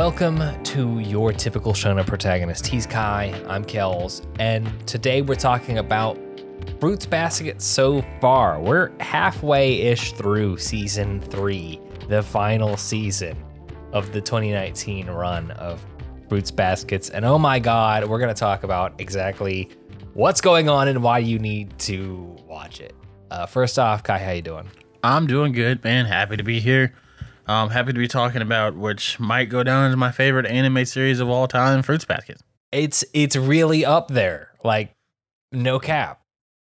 Welcome to your typical Shonen protagonist. He's Kai, I'm Kells, and today we're talking about Fruits Basket so far. We're halfway ish through season three, the final season of the 2019 run of Fruits Baskets. And oh my god, we're going to talk about exactly what's going on and why you need to watch it. Uh, first off, Kai, how you doing? I'm doing good, man. Happy to be here. I'm happy to be talking about which might go down as my favorite anime series of all time, Fruits Basket. It's it's really up there. Like no cap.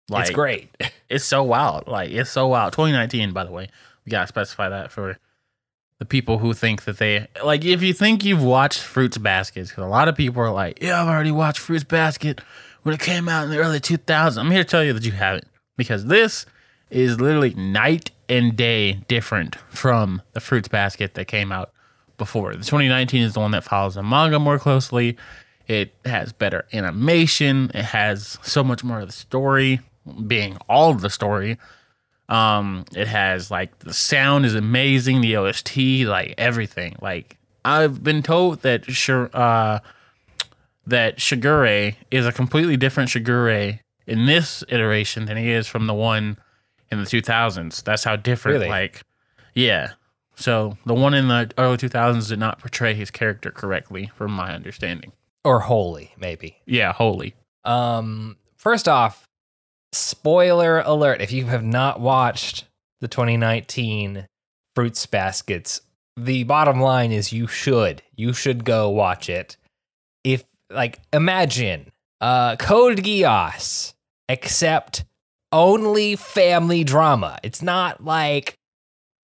Like, it's great. It's so wild. Like it's so wild. 2019, by the way. We gotta specify that for the people who think that they like. If you think you've watched Fruits Baskets, because a lot of people are like, "Yeah, I've already watched Fruits Basket when it came out in the early 2000s." I'm here to tell you that you haven't, because this is literally night and day different from the Fruits Basket that came out before. The 2019 is the one that follows the manga more closely. It has better animation. It has so much more of the story, being all of the story. Um, it has like the sound is amazing, the OST, like everything. Like I've been told that sure uh that Shigure is a completely different Shigure in this iteration than he is from the one in the 2000s. That's how different Really? like yeah. So the one in the early 2000s did not portray his character correctly from my understanding. or holy, maybe. Yeah, holy. Um, first off, spoiler alert: if you have not watched the 2019 Fruits Baskets, the bottom line is you should. You should go watch it. If like imagine uh Code Geass, except only family drama. It's not like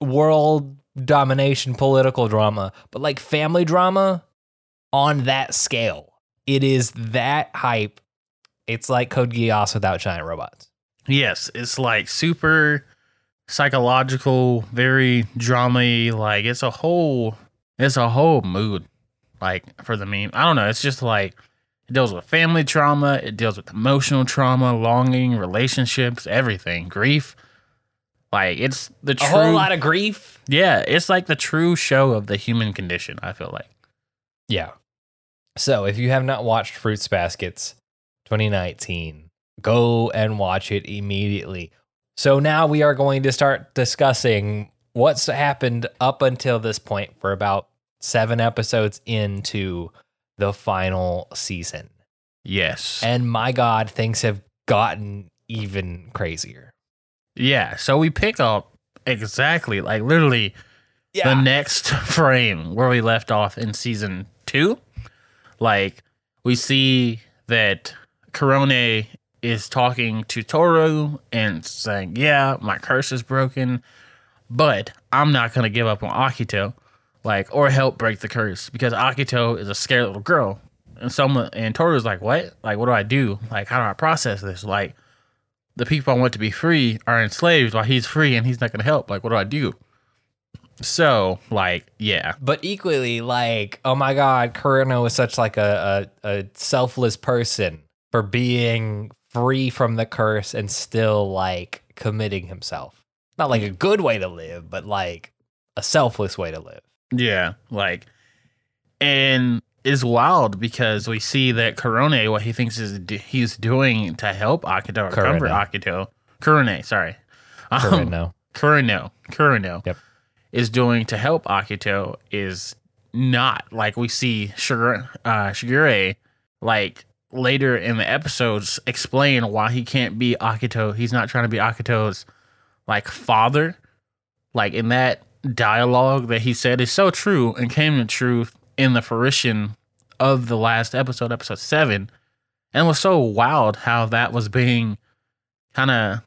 world domination political drama, but like family drama on that scale. It is that hype. It's like Code Geass without giant robots. Yes, it's like super psychological, very drama like it's a whole it's a whole mood like for the meme. I don't know, it's just like it deals with family trauma, it deals with emotional trauma, longing, relationships, everything, grief. Like it's the true, A whole lot of grief. Yeah, it's like the true show of the human condition, I feel like. Yeah. So if you have not watched Fruits Baskets 2019, go and watch it immediately. So now we are going to start discussing what's happened up until this point for about seven episodes into the final season. Yes. And my God, things have gotten even crazier. Yeah, so we pick up exactly like literally the next frame where we left off in season two. Like we see that Korone is talking to Toru and saying, "Yeah, my curse is broken, but I'm not gonna give up on Akito, like or help break the curse because Akito is a scared little girl." And someone and Toru's like, "What? Like, what do I do? Like, how do I process this? Like." the people I want to be free are enslaved while he's free and he's not going to help. Like, what do I do? So, like, yeah, but equally like oh my god Kureno is such like a, a, a selfless person for being free from the curse and still like committing himself not like a good way to live but like a selfless way to live yeah, like, and it's wild because we see that Korone, what he thinks is d- he's doing to help Akito or comfort Akito, Kurone, sorry, um. Kureno, Kureno, Yep. is doing to help Akito is not like we see Shigure, uh, Shigure like later in the episodes explain why he can't be Akito. He's not trying to be Akito's like father. Like in that dialogue that he said is so true and came to truth in the fruition of the last episode, episode seven. And it was so wild how that was being kind of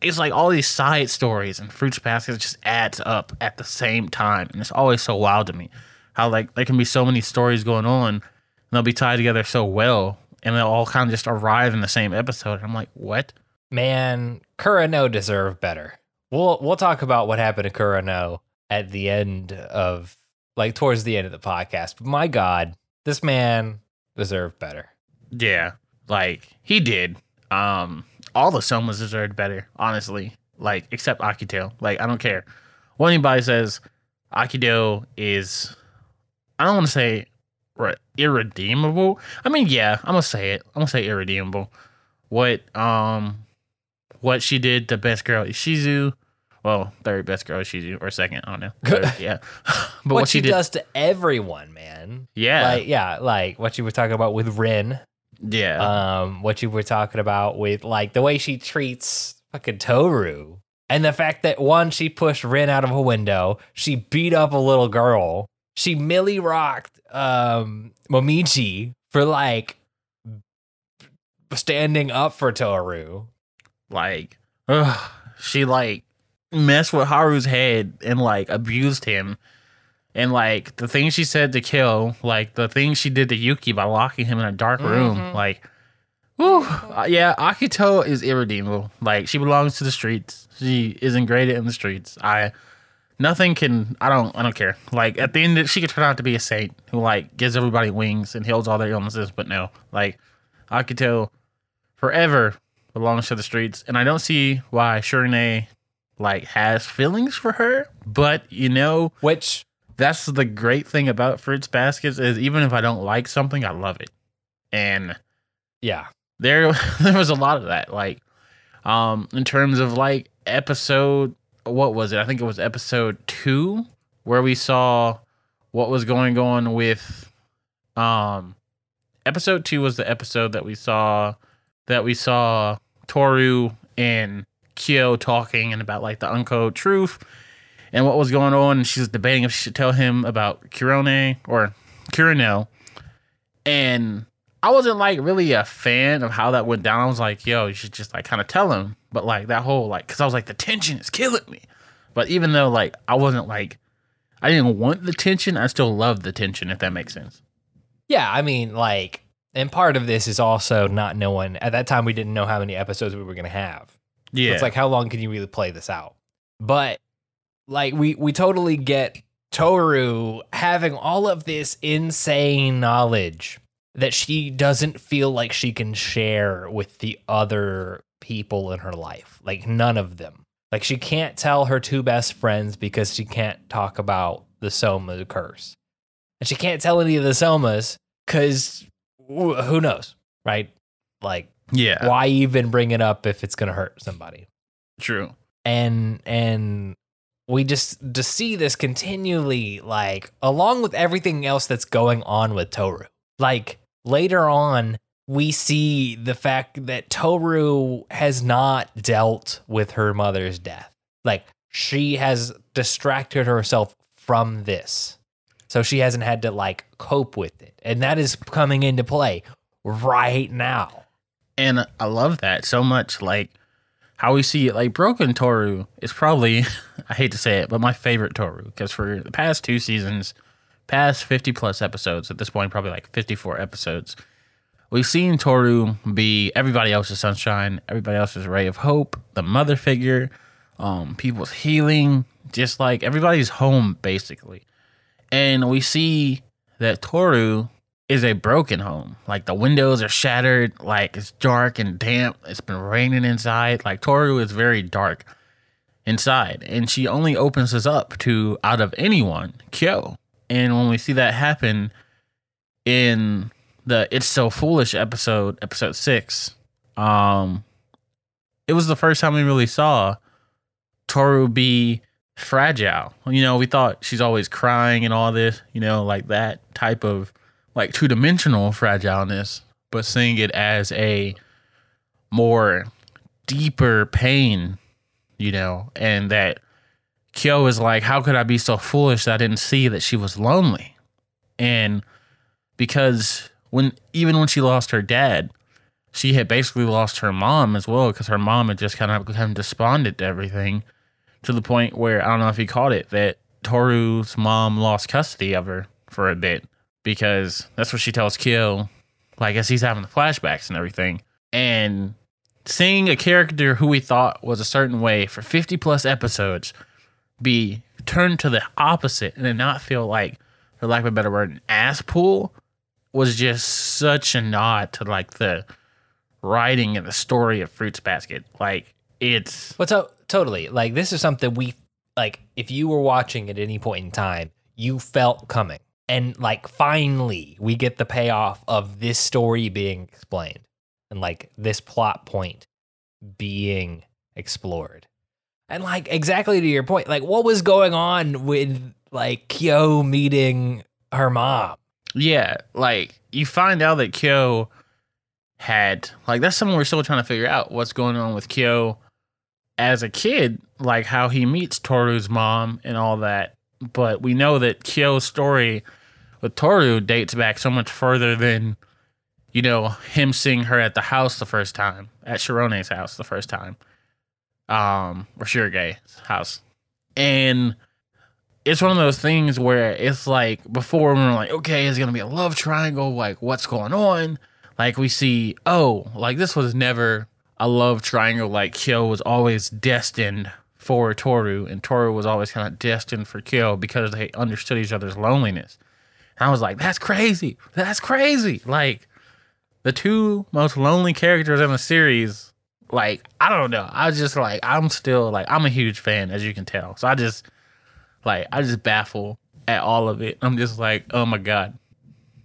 it's like all these side stories and fruits baskets just adds up at the same time and it's always so wild to me how like there can be so many stories going on and they'll be tied together so well and they'll all kind of just arrive in the same episode i'm like what man Kureno deserved better we'll we'll talk about what happened to Kureno at the end of like towards the end of the podcast but my god this man deserved better yeah like he did um all the somas deserved better honestly like except akito like i don't care what anybody says akito is I don't want to say re- irredeemable. I mean, yeah, I'm gonna say it. I'm gonna say irredeemable. What um, what she did to best girl Isuzu, well, third best girl Isuzu or second, I don't know. Third, yeah, but what, what, she did, does to everyone, man. yeah, Like yeah, like what you were talking about with Rin. yeah, Um, what you were talking about with like the way she treats fucking Toru. And the fact that one, she pushed Rin out of a window, she beat up a little girl, she millie rocked um Momiji for like standing up for Toru. Like, ugh, she like messed with Haru's head and like abused him. And like the things she said to kill, like the things she did to Yuki by locking him in a dark room, Mhm. like, whew, uh, yeah, Akito is irredeemable. Like she belongs to the streets. She is ingraded in the streets. I, nothing can. I don't. I don't care. Like at the end, she could turn out to be a saint who like gives everybody wings and heals all their illnesses. But no, like Akito, forever belongs to the streets, and I don't see why Shurine like has feelings for her. But you know, Which that's the great thing about fruits baskets is even if I don't like something, I love it. And yeah. there there was a lot of that. Like, um, in terms of like episode what was it? I think it was episode two where we saw what was going on with um episode two was the episode that we saw that we saw Toru and Kyo talking and about like the Unco truth and what was going on. And she's debating if she should tell him about Kurone or Kureno. And I wasn't like really a fan of how that went down. I was like, yo, you should just like kind of tell him. But like that whole like, cause I was like, the tension is killing me. But even though like I wasn't like, I didn't want the tension, I still loved the tension, if that makes sense. Yeah, I mean, like, and part of this is also not knowing. At that time, we didn't know how many episodes we were going to have. Yeah. It's like, how long can you really play this out? But like, we we totally get Toru having all of this insane knowledge that she doesn't feel like she can share with the other people in her life. Like, none of them. Like, she can't tell her two best friends because she can't talk about the Soma curse. And she can't tell any of the Somas because who knows, right? Like, yeah. why even bring it up if it's to hurt somebody? True. and and we just to see this continually like along with everything else that's going on with Toru. Like later on we see the fact that Toru has not dealt with her mother's death. Like she has distracted herself from this. So she hasn't had to like cope with it. And that is coming into play right now. And I love that so much. Like how we see it, like Broken Toru is probably, I hate to say it, but my favorite Toru. Because for the past two seasons, past 50 plus episodes, at this point, probably like 54 episodes, we've seen Toru be everybody else's sunshine, everybody else's ray of hope, the mother figure, um, people's healing, just like everybody's home, basically. And we see that Toru is a broken home. Like the windows are shattered, like it's dark and damp. It's been raining inside. Like Toru is very dark inside. And she only opens us up to out of anyone, Kyo. And when we see that happen in the It's So Foolish episode, episode six, um, it was the first time we really saw Toru be fragile. You know, we thought she's always crying and all this, you know, like that type of like two dimensional fragileness, but seeing it as a more deeper pain, you know, and that Kyo is like, how could I be so foolish that I didn't see that she was lonely? And because when even when she lost her dad, she had basically lost her mom as well because her mom had just kind of become despondent to everything to the point where I don't know if you caught it that Toru's mom lost custody of her for a bit because that's what she tells Kyo, like as he's having the flashbacks and everything. And seeing a character who we thought was a certain way for 50 plus episodes be turned to the opposite and then not feel like, for lack of a better word, an ass pool was just such a nod to like the writing and the story of Fruits Basket. Like it's what's to- totally. Like this is something we like. If you were watching at any point in time, you felt coming. And like finally we get the payoff of this story being explained and like this plot point being explored. And like exactly to your point, like what was going on with like Kyo meeting her mom? Yeah, like you find out that Kyo had like that's something we're still trying to figure out what's going on with Kyo as a kid, like how he meets Toru's mom and all that. But we know that Kyo's story with Toru dates back so much further than you know him seeing her at the house the first time at Shirone's house the first time, um, or Shirage's house, and it's one of those things where it's like before we were like, okay, it's gonna be a love triangle, like what's going on? Like we see, oh, like this was never a love triangle. Like Kyo was always destined for Toru, and Toru was always kind of destined for Kyo because they understood each other's loneliness. And I was like, that's crazy. That's crazy. Like the two most lonely characters in the series. Like I don't know. I was just like I'm still like I'm a huge fan, as you can tell. So I just like I just baffle at all of it. I'm just like, oh my god.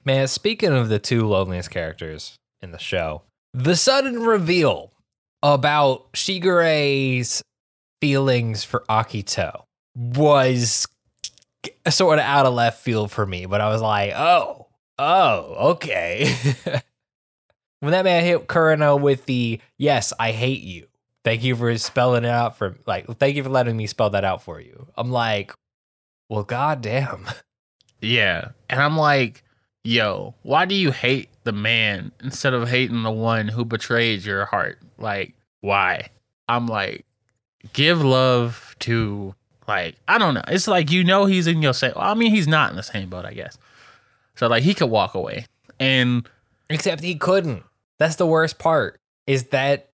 Man, speaking of the two loneliest characters in the show, the sudden reveal about Shigure's feelings for Akito was sort of out of left field for me, but I was like, oh, oh, okay. when that man hit Kureno with the, yes, I hate you. Thank you for spelling it out for, like, thank you for letting me spell that out for you. I'm like, well, goddamn. Yeah. And I'm like, yo, why do you hate the man instead of hating the one who betrayed your heart? Like, why? I'm like, give love to like I don't know. It's like you know he's in your same. Well, I mean, he's not in the same boat, I guess. So like he could walk away, and except he couldn't. That's the worst part. Is that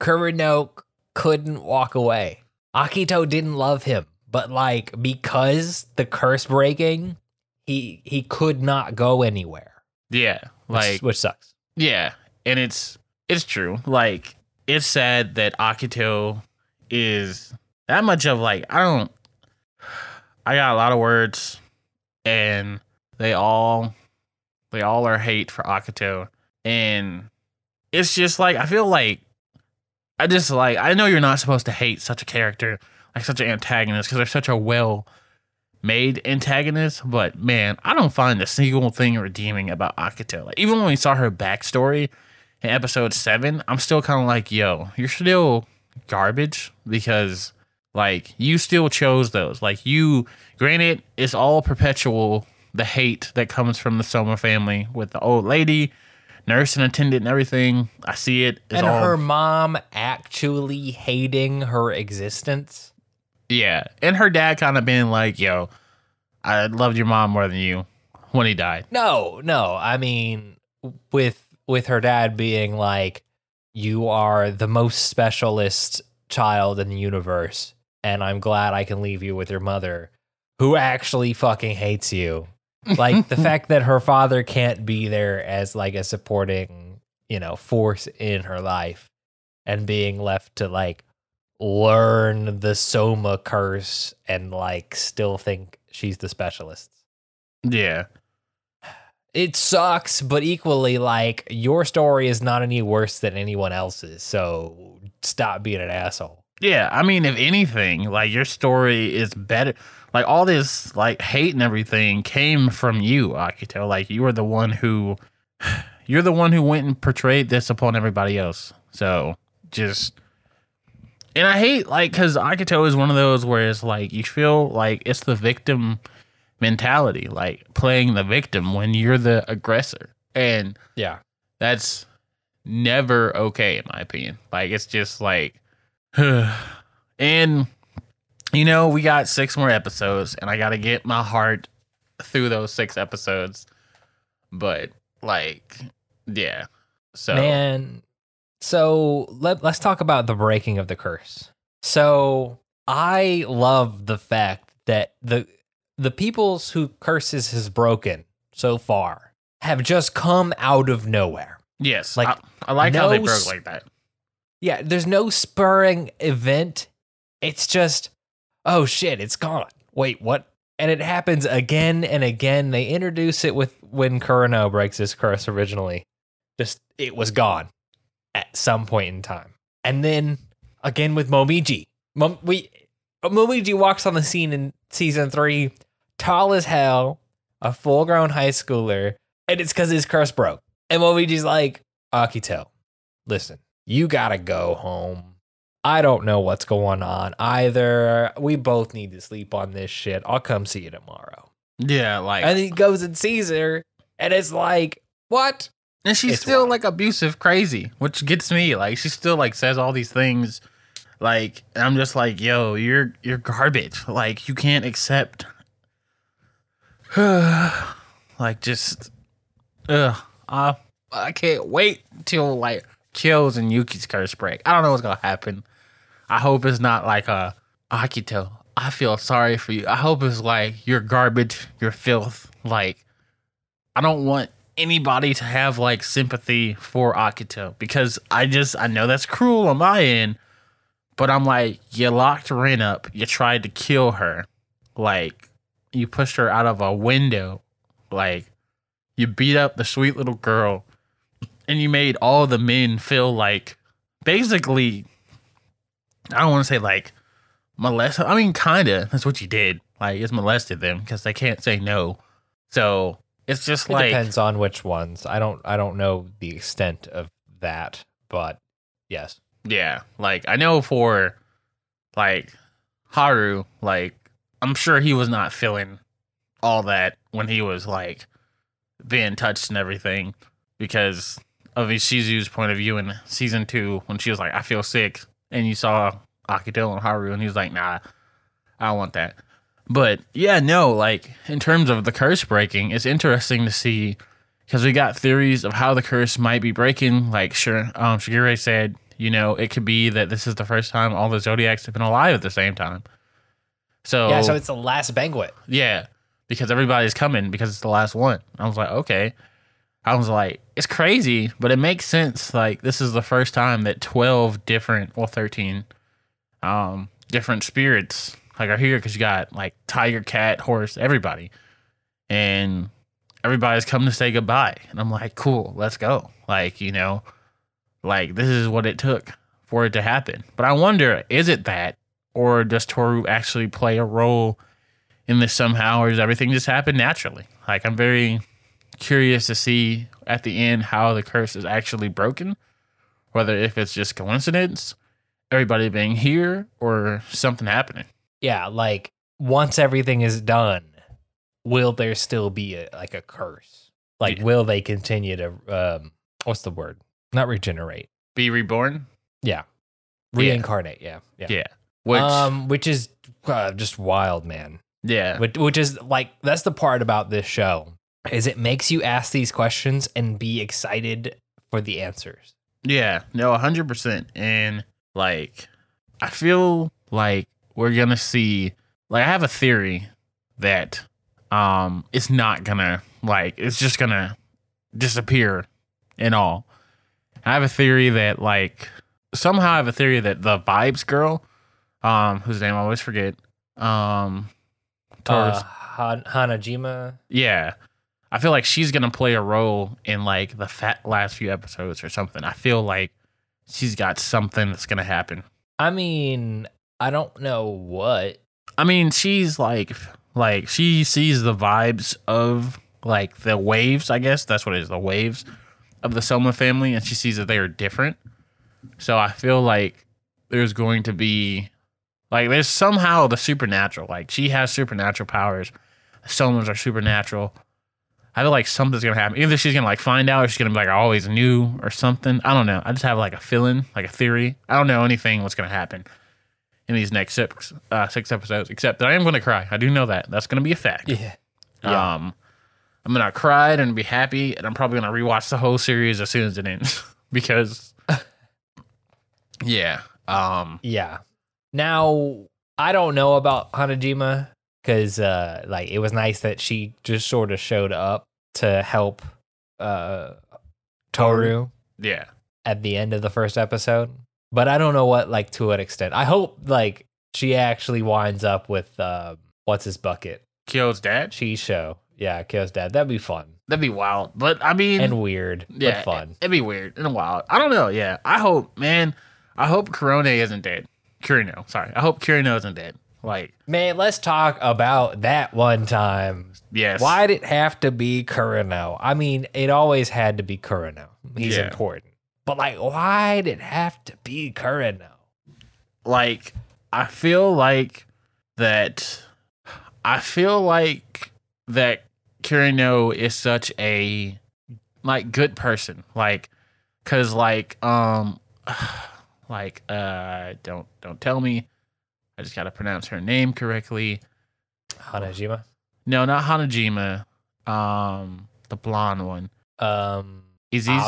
Kureno couldn't walk away. Akito didn't love him, but like because the curse breaking, he he could not go anywhere. Yeah, like which, which sucks. Yeah, and it's it's true. Like it's sad that Akito is that much of like I don't. I got a lot of words, and they all they all are hate for Akito, and it's just like I feel like I just like I know you're not supposed to hate such a character like such an antagonist because they're such a well made antagonist, but man, I don't find a single thing redeeming about Akito. Like even when we saw her backstory in episode seven, I'm still kind of like, yo, you're still garbage because like you still chose those. Like you, granted, it's all perpetual the hate that comes from the Soma family with the old lady, nurse and attendant and everything. I see it. and all, her mom actually hating her existence. Yeah, and her dad kind of being like, "Yo, I loved your mom more than you." When he died. No, no. I mean, with with her dad being like, "You are the most specialist child in the universe." and I'm glad I can leave you with your mother who actually fucking hates you. Like the fact that her father can't be there as like a supporting, you know, force in her life and being left to like learn the Soma curse and like still think she's the specialist. Yeah. It sucks, but equally like your story is not any worse than anyone else's. So stop being an asshole. Yeah, I mean, if anything, like your story is better. Like all this, like hate and everything came from you, Akito. Like you were the one who, you're the one who went and portrayed this upon everybody else. So just, and I hate like because Akito is one of those where it's like you feel like it's the victim mentality, like playing the victim when you're the aggressor, and yeah, that's never okay in my opinion. Like it's just like and you know, we got six more episodes, and I got to get my heart through those six episodes. But like, yeah. So man, so let let's talk about the breaking of the curse. So I love the fact that the the peoples who curses has broken so far have just come out of nowhere. Yes, like I, I like no how they broke like that. Yeah, there's no spurring event. It's just, oh shit, it's gone. Wait, what? And it happens again and again. They introduce it with when Kureno breaks his curse originally. Just it was gone at some point in time. And then again with Momiji. Mom, we Momiji walks on the scene in season three, tall as hell, a full grown high schooler, and it's because his curse broke. And Momiji's like, Akito, listen, you gotta go home. I don't know what's going on either. We both need to sleep on this shit. I'll come see you tomorrow. Yeah, like And he goes and sees her, and it's like, what? And she's It's still wild. like abusive, crazy, which gets me. Like she still like says all these things, like and I'm just like, yo, you're you're garbage. Like you can't accept, like just, ugh. Uh, I can't wait till like Kills and Yuki's curse break. I don't know what's gonna happen. I hope it's not like a Akito. I feel sorry for you. I hope it's like you're garbage, you're filth. Like I don't want anybody to have like sympathy for Akito because I just I know that's cruel on my end, but I'm like you locked Rin up, you tried to kill her, like you pushed her out of a window, like you beat up the sweet little girl, and you made all the men feel like basically I don't want to say like molest. I mean, kinda. That's what you did. Like, it's molested them because they can't say no. So it's just It like depends on which ones. I don't I don't know the extent of that, but yes. Yeah, like I know for like Haru, like I'm sure he was not feeling all that when he was like being touched and everything because of Shizu's point of view in season two when she was like, I feel sick, and you saw Akito and Haru, and he was like, Nah, I don't want that. But yeah, no, like in terms of the curse breaking, it's interesting to see because we got theories of how the curse might be breaking. Like, sure, um, Shigure said, you know, it could be that this is the first time all the Zodiacs have been alive at the same time. So Yeah, so it's the last banquet. yeah, because everybody's coming because it's the last one. I was like, okay. I was like, it's crazy, but it makes sense. Like, this is the first time that 12 different, well, 13 um, different spirits like are here because you got like tiger, cat, horse, everybody. And everybody's come to say goodbye. And I'm like, cool, let's go. Like, you know, like this is what it took for it to happen. But I wonder, is it that? Or does Toru actually play a role in this somehow, or does everything just happen naturally? Like, I'm very curious to see at the end how the curse is actually broken, whether if it's just coincidence, everybody being here, or something happening. Yeah, like once everything is done, will there still be a, like a curse? Like, Yeah. will they continue to um, what's the word? Not regenerate. Be reborn? Yeah, reincarnate. Yeah, yeah. Yeah. Which, um, which is uh, just wild, man. yeah. Which, which is like that's the part about this show is it makes you ask these questions and be excited for the answers. Yeah, no, hundred percent. And like, I feel like we're gonna see. Like, I have a theory that um, it's not gonna like it's just gonna disappear and all. I have a theory that like somehow I have a theory that the vibes girl, um, whose name I always forget, um, Toru's Uh, Han- Hanajima. yeah. I feel like she's gonna play a role in like the fat last few episodes or something. I feel like she's got something that's gonna happen. I mean, I don't know what. I mean, she's like like she sees the vibes of like the waves, I guess that's what it is, the waves of the Soma family, and she sees that they are different. So I feel like there's going to be like there's somehow the supernatural. Like she has supernatural powers. Somas are supernatural. I feel like something's gonna happen. Either she's gonna like find out or she's gonna be like I always knew or something. I don't know. I just have like a feeling, like a theory. I don't know anything what's gonna happen in these next six uh, six episodes, except that I am gonna cry. I do know that. That's gonna be a fact. Yeah. Yeah. Um, I'm gonna cry and be happy, and I'm probably gonna rewatch the whole series as soon as it ends because, yeah, um, Yeah. Now, I don't know about Hanajima because, uh, like, it was nice that she just sort of showed up to help uh, Toru yeah, at the end of the first episode. But I don't know what, like, to what extent. I hope, like, she actually winds up with, uh, what's his bucket? Kyo's dad. Shisho. Yeah, Kyo's dad. That'd be fun That'd be wild. But I mean, and weird, yeah, but fun. It'd be weird and wild. I don't know. Yeah, I hope, man. I hope Korone isn't dead. Kureno, sorry. I hope Kureno isn't dead. Like, Man, let's talk about that one time. yes. Why'd it have to be Kureno? I mean, it always had to be Kureno. He's Yeah. important. But like, why'd it have to be Kureno? like I feel like that I feel like that Kureno is such a like good person. Like cuz like um like uh don't don't tell me. I just got to pronounce her name correctly. Hanajima. no not Hanajima. Um the blonde one. Um is these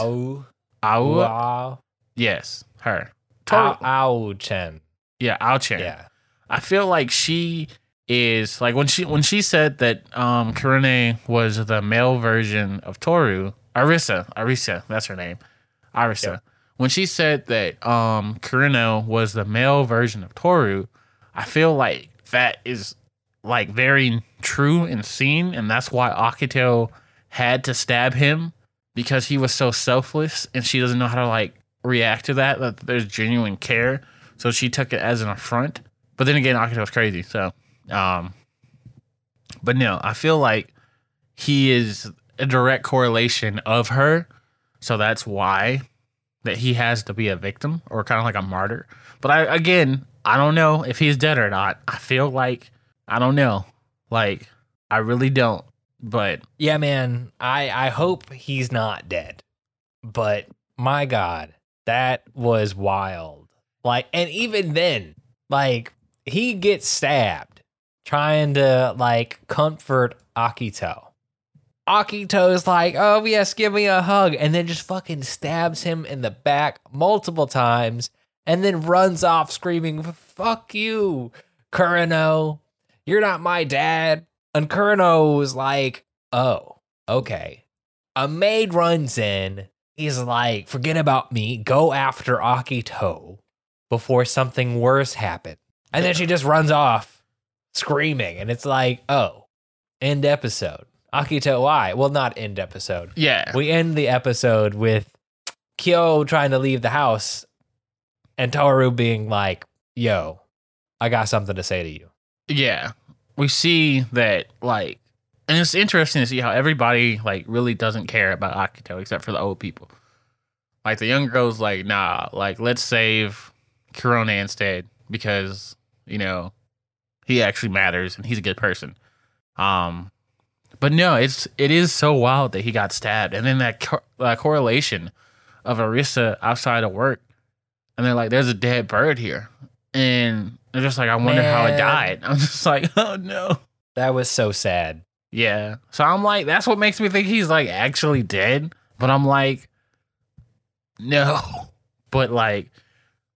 Ao yes her Ao, Uo-chan. yeah Ao Chen Yeah. I feel like she is like when she when she said that um Karune was the male version of Toru, Arisa, Arisa, that's her name. Arisa. When she said that um Kureno was the male version of Toru, I feel like that is like very true and seen and that's why Akito had to stab him because he was so selfless and she doesn't know how to like react to that that there's genuine care. So she took it as an affront. But then again, Akito's crazy. So, um, but no, I feel like he is a direct correlation of her. So that's why that he has to be a victim or kind of like a martyr. But I, again, I don't know if he's dead or not. I feel like, I don't know. Like, I really don't. But Yeah, man. I I hope he's not dead. But my god, that was wild. Like and even then, like he gets stabbed trying to like comfort Akito. Akito's like, "Oh, yes, give me a hug." And then just fucking stabs him in the back multiple times and then runs off screaming, "Fuck you, Kureno. You're not my dad." And Kureno was like, oh, okay. A maid runs in. He's like, forget about me. Go after Akito before something worse happens. And then she just runs off screaming. And it's like, oh, end episode. Akito, why? Well, not end episode. yeah, We end the episode with Kyo trying to leave the house and Toru being like, yo, I got something to say to you. yeah, we see that like, and it's interesting to see how everybody like really doesn't care about Akito except for the old people. Like the young girl's like, nah, like let's save Kurone instead because you know he actually matters and he's a good person. Um, but no, it's it is so wild that he got stabbed, and then that co- uh, correlation of Arisa outside of work, and they're like, "There's a dead bird here," and they're just like, "I wonder how it died." I'm just like, "Oh no." That was so sad. Yeah. So I'm like, that's what makes me think he's like actually dead. But I'm like, no. But like,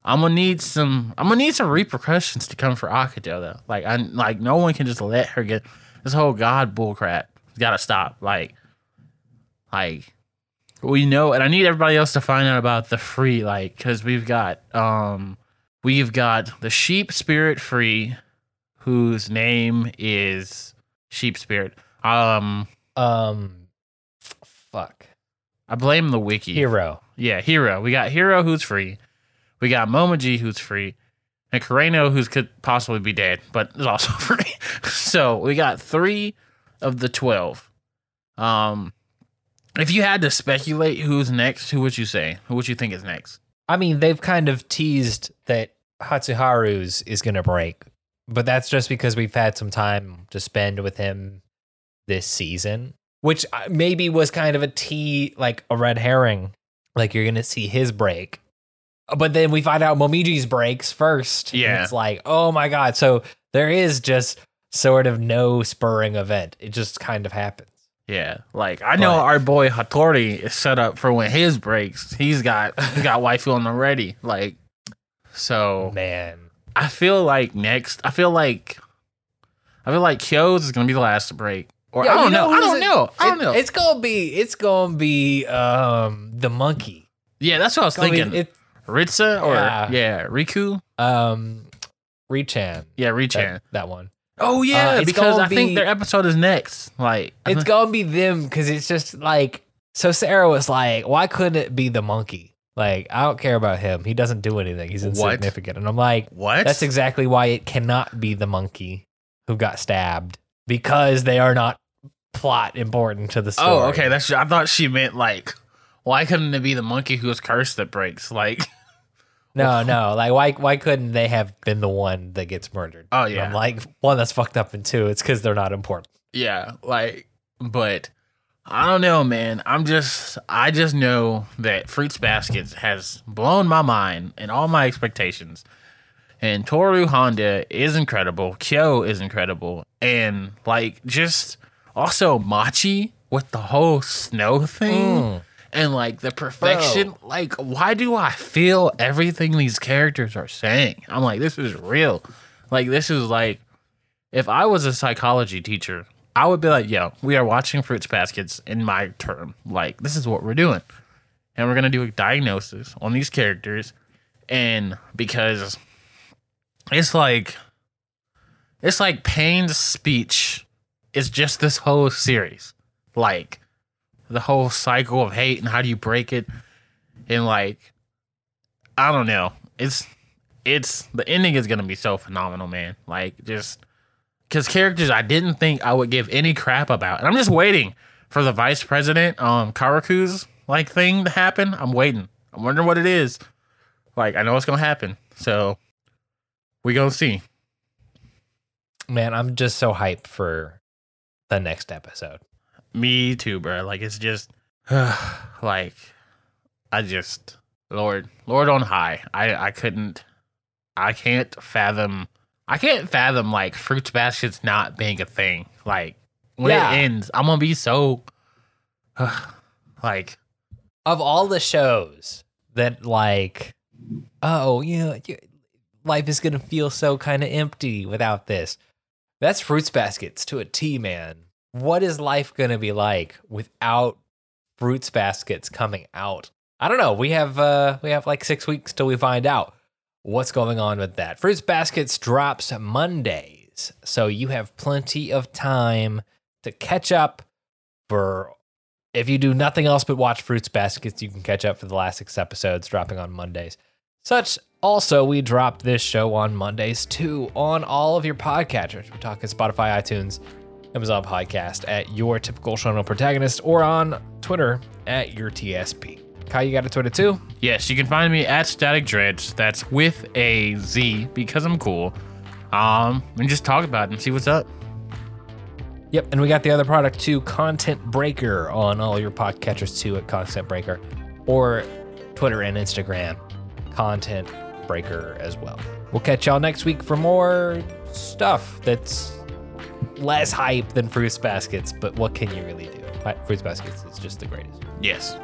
I'm gonna need some. I'm gonna need some repercussions to come for Akito though. Like, I like no one can just let her get this whole god bullcrap. It's gotta stop. Like, like we know, and I need everybody else to find out about the free. Like, because we've got um, we've got the sheep spirit free, whose name is sheep spirit. Um, Um, fuck. I blame the wiki. Hiro. Yeah, Hiro. We got Hiro who's free. We got Momiji who's free. And Kureno who could possibly be dead, but is also free. so we got three of the twelve. Um if you had to speculate who's next, who would you say? Who would you think is next? I mean, they've kind of teased that Hatsuharu's is going to break, but that's just because we've had some time to spend with him this season, which uh, maybe was kind of a tea, like a red herring. Like you're going to see his break. But then we find out Momiji's breaks first. Yeah. it's like, oh my God. So there is just sort of no spurring event. It just kind of happens. Yeah, like I know But- our boy Hatori is set up for when his breaks. He's got he got waifu on the ready. Like, so Man. I feel like next. I feel like I feel like Kyo's is gonna be the last to break. Or Yo, I don't you know. I don't it- know. I don't know. It's gonna be it's gonna be um the monkey. yeah, that's what I was Gonna be- thinking. it, Ritsu or Yeah. yeah. Riku. um Rechan. Yeah, That, that one. Oh yeah, uh, it's because I think their episode is next. Like It's gonna be them because it's just like so. Sarah was like, "Why couldn't it be the monkey?" Like, I don't care about him. He doesn't do anything. He's What? insignificant. And I'm like, what? that's exactly why it cannot be the monkey who got stabbed because they are not plot important to the story. Oh, okay. That's I thought she meant like why couldn't it be the monkey who was cursed that breaks? Like No, no. Like, why why couldn't they have been the one that gets murdered? Oh, And yeah. I'm like, one, that's fucked up, and two, it's because they're not important. Yeah, like, but I don't know, man. I'm just, I just know that Fruits Baskets has blown my mind and all my expectations. And Toru Honda is incredible. Kyo is incredible. And, like, just also Machi with the whole snow thing. Mm. And, like, the perfection. Like, why do I feel everything these characters are saying? I'm like, this is real. Like, this is like, if I was a psychology teacher, I would be like, yo, we are watching Fruits Baskets in my term. Like, this is what we're doing. And we're going to do a diagnosis on these characters. And because it's like, it's like Payne's speech is just this whole series. Like, the whole cycle of hate and how do you break it. And like, I don't know. It's, it's, the ending is to be so phenomenal, man. Like, just, because characters I didn't think I would give any crap about. And I'm just waiting for the vice president, um, Kakeru's like thing to happen. I'm waiting. I'm wondering what it is. Like, I know it's gonna happen. So we gonna see. Man, I'm just so hyped for the next episode. Me too, bro. Like it's just like I just Lord, Lord on high. I I couldn't I can't fathom I can't fathom like fruits baskets not being a thing. Like when Yeah. it ends, I'm gonna be so like Of all the shows that, like, oh, you know, you- life is gonna feel so kind of empty without this. That's Fruits Baskets to a T, man. What is life gonna be like without Fruits Baskets coming out? I don't know. We have uh we have like six weeks till we find out what's going on with that. Fruits Baskets drops Mondays, so you have plenty of time to catch up for if you do nothing else but watch Fruits Baskets, you can catch up for the last six episodes dropping on Mondays. Such also, we drop this show on Mondays too on all of your podcatchers. We're talking Spotify, iTunes, Amazon Podcast at your typical show protagonist or on Twitter at your TSP. Kai, you got a Twitter too? Yes, you can find me at Static Dreadz. That's with a Z because I'm cool. Um, and just talk about it and see what's up. Yep, and we got the other product too, Content Breaker, on all your podcatchers too at Content Breaker, or Twitter and Instagram, Content Breaker as well. We'll catch y'all next week for more stuff that's less hype than Fruits Baskets, but what can you really do? Fruits Baskets is just the greatest. Yes.